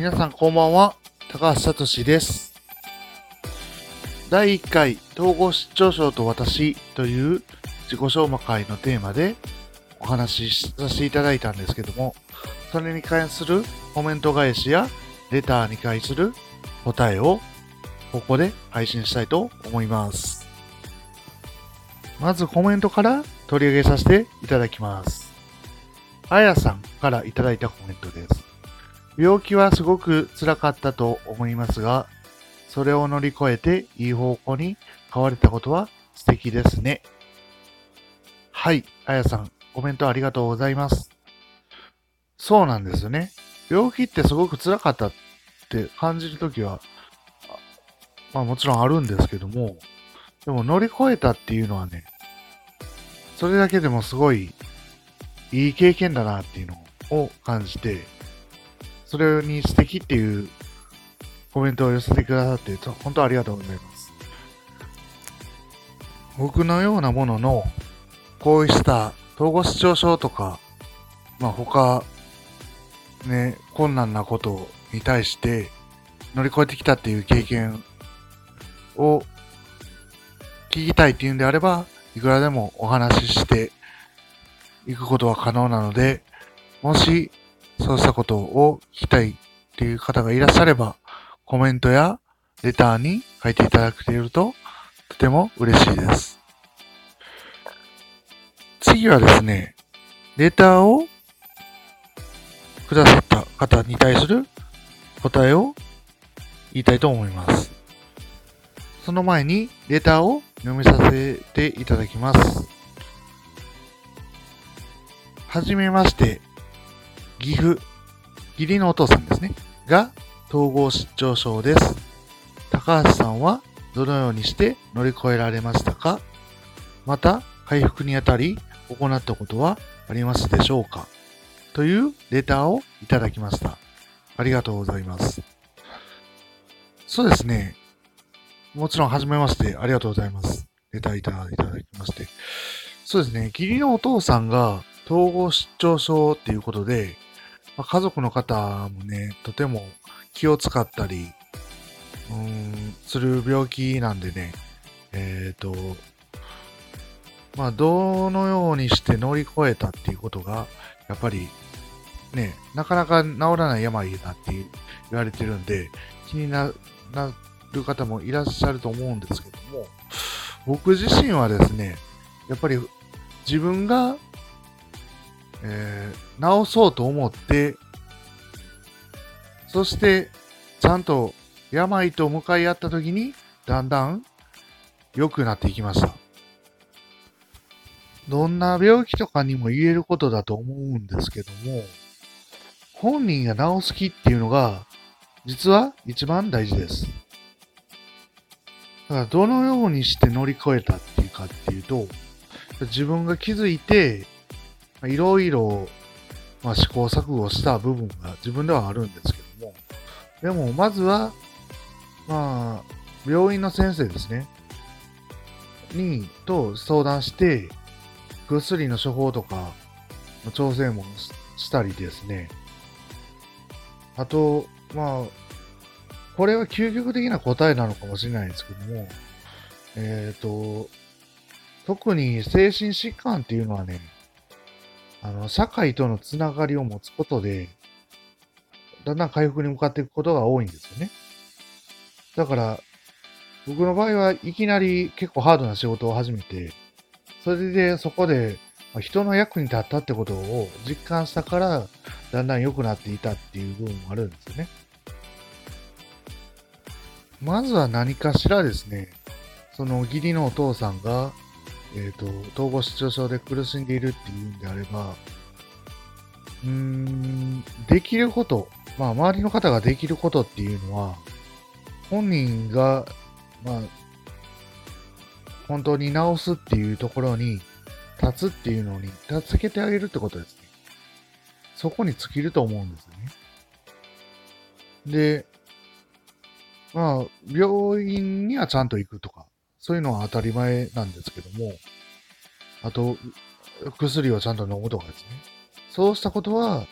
皆さんこんばんは、高橋聡です。第1回統合失調症と私という自己紹介のテーマでお話しさせていただいたんですけども、それに関するコメント返しやレターに対する答えをここで配信したいと思います。まずコメントから取り上げさせていただきます。あやさんからいただいたコメントです。病気はすごく辛かったと思いますが、それを乗り越えていい方向に変われたことは素敵ですね。はい、あやさん、コメントありがとうございます。そうなんですよね。病気ってすごく辛かったって感じるときは、まあもちろんあるんですけども、でも乗り越えたっていうのはね、それだけでもすごいいい経験だなっていうのを感じて、それに素敵っていうコメントを寄せてくださって、本当ありがとうございます。僕のようなものの、こうした統合失調症とか、まあ他、ね、困難なことに対して乗り越えてきたっていう経験を聞きたいっていうんであれば、いくらでもお話ししていくことは可能なので、もしそうしたことを聞きたいっていう方がいらっしゃれば、コメントやレターに書いていただけるととても嬉しいです。次はですね、レターをくださった方に対する答えを言いたいと思います。その前にレターを読みさせていただきます。はじめまして、岐阜、義理のお父さんですね。が、統合失調症です。高橋さんはどのようにして乗り越えられましたか？また、回復にあたり行ったことはありますでしょうか？というレターをいただきました。ありがとうございます。そうですね。もちろん、はじめまして、ありがとうございます。レターいただいただきまして。そうですね。義理のお父さんが統合失調症っていうことで、まあ、家族の方もね、とても気を使ったり、うん、する病気なんでね、えっ、と、まあ、どのようにして乗り越えたっていうことが、やっぱり、ね、なかなか治らない病だって言われてるんで、気になる方もいらっしゃると思うんですけども、僕自身はですね、やっぱり自分が、えー治そうと思って、そして、ちゃんと病と向かい合った時に、だんだん良くなっていきました。どんな病気とかにも言えることだと思うんですけども、本人が治す気っていうのが、実は一番大事です。だから、どのようにして乗り越えたっていうかっていうと、自分が気づいて、いろいろ、まあ、試行錯誤した部分が自分ではあるんですけども、でも、まずは、まあ、病院の先生ですね、に、と相談して、薬の処方とか調整もしたりですね、あと、まあ、これは究極的な答えなのかもしれないですけども、えっ、と、特に精神疾患っていうのはね、あの、社会とのつながりを持つことで、だんだん回復に向かっていくことが多いんですよね。だから、僕の場合はいきなり結構ハードな仕事を始めて、それでそこで人の役に立ったってことを実感したから、だんだん良くなっていたっていう部分もあるんですよね。まずは何かしらですね、その義理のお父さんが、えっ、と、統合失調症で苦しんでいるっていうんであれば、うーん、できること、まあ、周りの方ができることっていうのは、本人が、まあ、本当に治すっていうところに立つっていうのに助けてあげるってことですね。そこに尽きると思うんですよね。で、まあ、病院にはちゃんと行くとか、そういうのは当たり前なんですけども、あと、薬をちゃんと飲むとかですね。そうしたことは、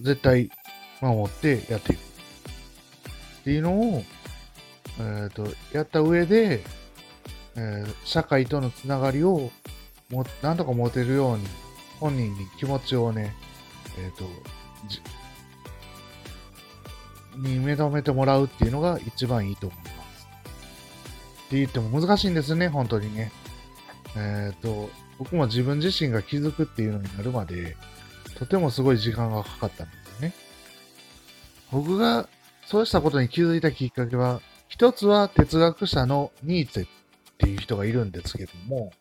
絶対守ってやっていく。っていうのを、えっ、ー、と、やった上で、えー、社会とのつながりをも、なんとか持てるように、本人に気持ちをね、えっ、ー、と、に認めてもらうっていうのが一番いいと思います。って言っても難しいんですね、本当にね。えっ、ー、と、僕も自分自身が気づくっていうのになるまで、とてもすごい時間がかかったんですよね。僕がそうしたことに気づいたきっかけは、一つは哲学者のニーツェっていう人がいるんですけども、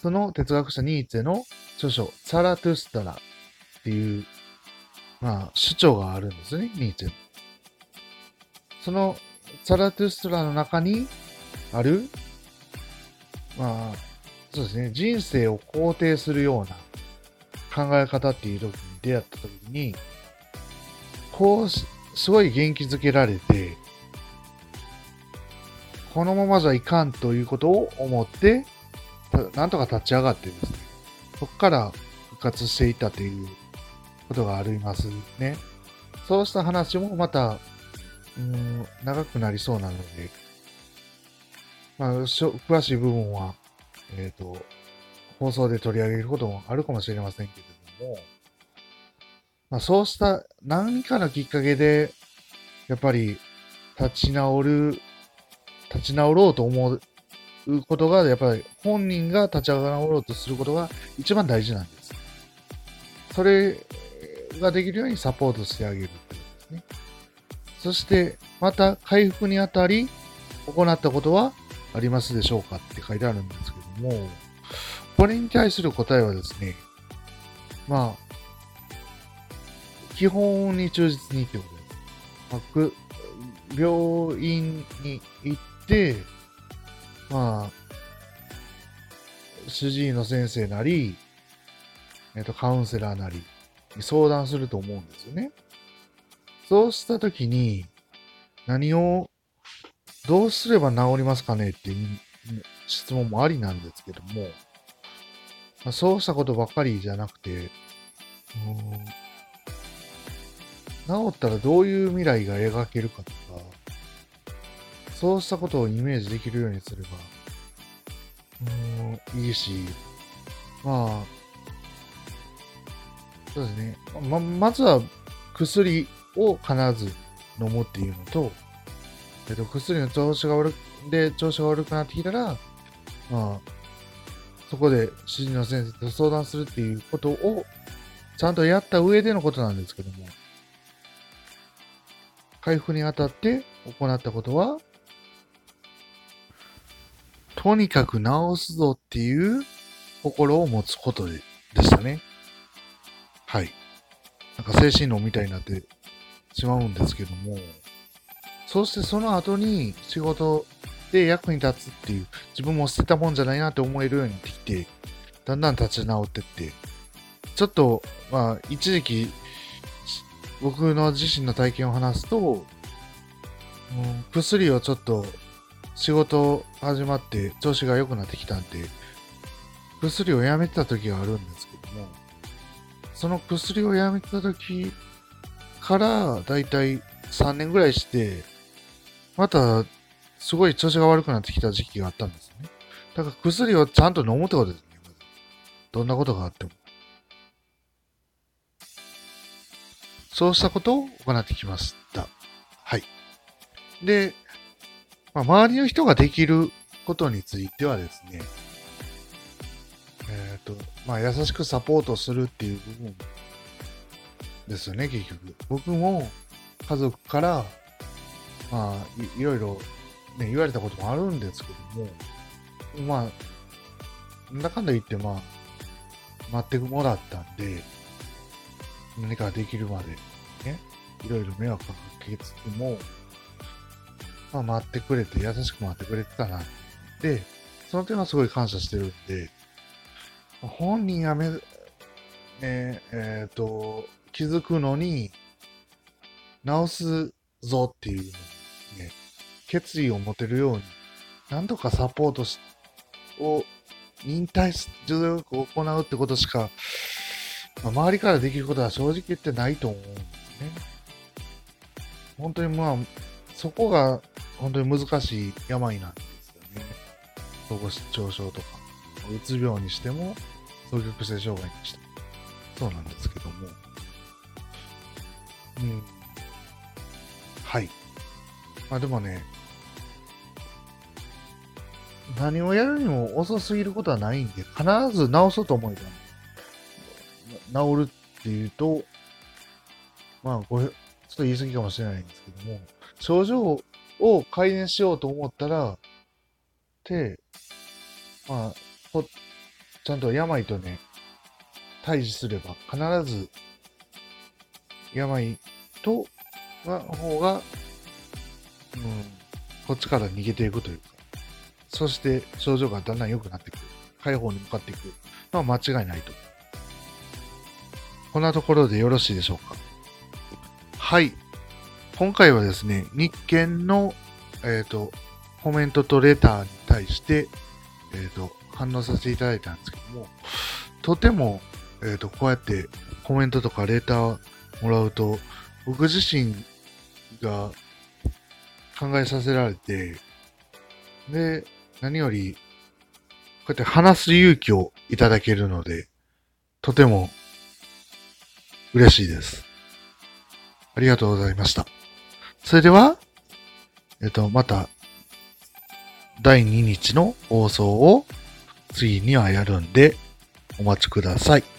その哲学者ニーツェの著書、サラトゥスタラっていう、まあ、主張があるんですね、ニーツェ。そのサラトゥストラの中にある、まあ、そうですね、人生を肯定するような考え方っていう時に出会った時に、こう、すごい元気づけられて、このままじゃいかんということを思って、なんとか立ち上がってですね、そこから復活していったということがありますね。そうした話もまた、うん、長くなりそうなので、まあ、詳しい部分は、えっ、ー、と、放送で取り上げることもあるかもしれませんけれども、まあ、そうした何かのきっかけで、やっぱり立ち直る、立ち直ろうと思うことが、やっぱり本人が立ち上がろうとすることが一番大事なんです。それができるようにサポートしてあげるってことですね。そして、また回復にあたり、行ったことはありますでしょうかって書いてあるんですけども、これに対する答えはですね、まあ、基本に忠実にってことです。まあ、病院に行って、まあ、主治医の先生なり、えっ、と、カウンセラーなりに相談すると思うんですよね。そうしたときに、何をどうすれば治りますかねっていう質問もありなんですけども、まあ、そうしたことばっかりじゃなくて、治ったらどういう未来が描けるかとか、そうしたことをイメージできるようにすれば、うん、いいし、まあ、そうですね。ま、まずは薬を必ず飲むっていうのと、えっと、薬の調子が悪で、調子が悪くなってきたら、まあ、そこで主治医の先生と相談するっていうことを、ちゃんとやった上でのことなんですけども、回復にあたって行ったことは、とにかく治すぞっていう心を持つことででしたね。はい。なんか精神論みたいになってしまうんですけども、そしてその後に仕事で役に立つっていう、自分も捨てたもんじゃないなって思えるようになってきて、だんだん立ち直ってって、ちょっと、まあ、一時期、僕の自身の体験を話すと、うん、薬をちょっと仕事始まって調子が良くなってきたんで、薬をやめてた時があるんですけども、その薬をやめてた時から、だいたい3年ぐらいして、また、すごい調子が悪くなってきた時期があったんですね。だから薬をちゃんと飲むってことですね。どんなことがあっても。そうしたことを行ってきました。はい。で、まあ、周りの人ができることについてはですね、えっ、ー、と、まあ、優しくサポートするっていう部分ですよね、結局。僕も家族からまあい、いろいろ、ね、言われたこともあるんですけども、まあ、なんだかんだ言って、まあ、待ってもらったんで、何かできるまで、ね、いろいろ迷惑かけつつも、まあ、待ってくれて、優しく待ってくれてたな。で、その点はすごい感謝してるんで、本人やめ、ね、えっ、ー、と、気づくのに、直すぞっていうね、決意を持てるように、なんとかサポートしを忍耐努力を行うってことしか、まあ、周りからできることは正直言ってないと思うんですね。本当にまあ、そこが本当に難しい病なんですよね。統合失調症とか、うつ病にしても、双極性障害にしても、そうなんですけども。うん。はい。まあでもね、何をやるにも遅すぎることはないんで、必ず治そうと思えば、治るっていうと、まあ、これ、ちょっと言い過ぎかもしれないんですけども、症状を改善しようと思ったら、で、まあ、ちゃんと病とね、対峙すれば、必ず、病と、が、方が、うん、こっちから逃げていくというか、そして症状がだんだん良くなってくる。解放に向かっていくのは間違いないと。こんなところでよろしいでしょうか。はい。今回はですね、日経の、えっ、ー、と、コメントとレターに対して、えっ、ー、と、反応させていただいたんですけども、とても、えっ、ー、と、こうやってコメントとかレターもらうと、僕自身が考えさせられて、で、何より、こうやって話す勇気をいただけるので、とても嬉しいです。ありがとうございました。それでは、えっと、また、第2日の放送を次にはやるんで、お待ちください。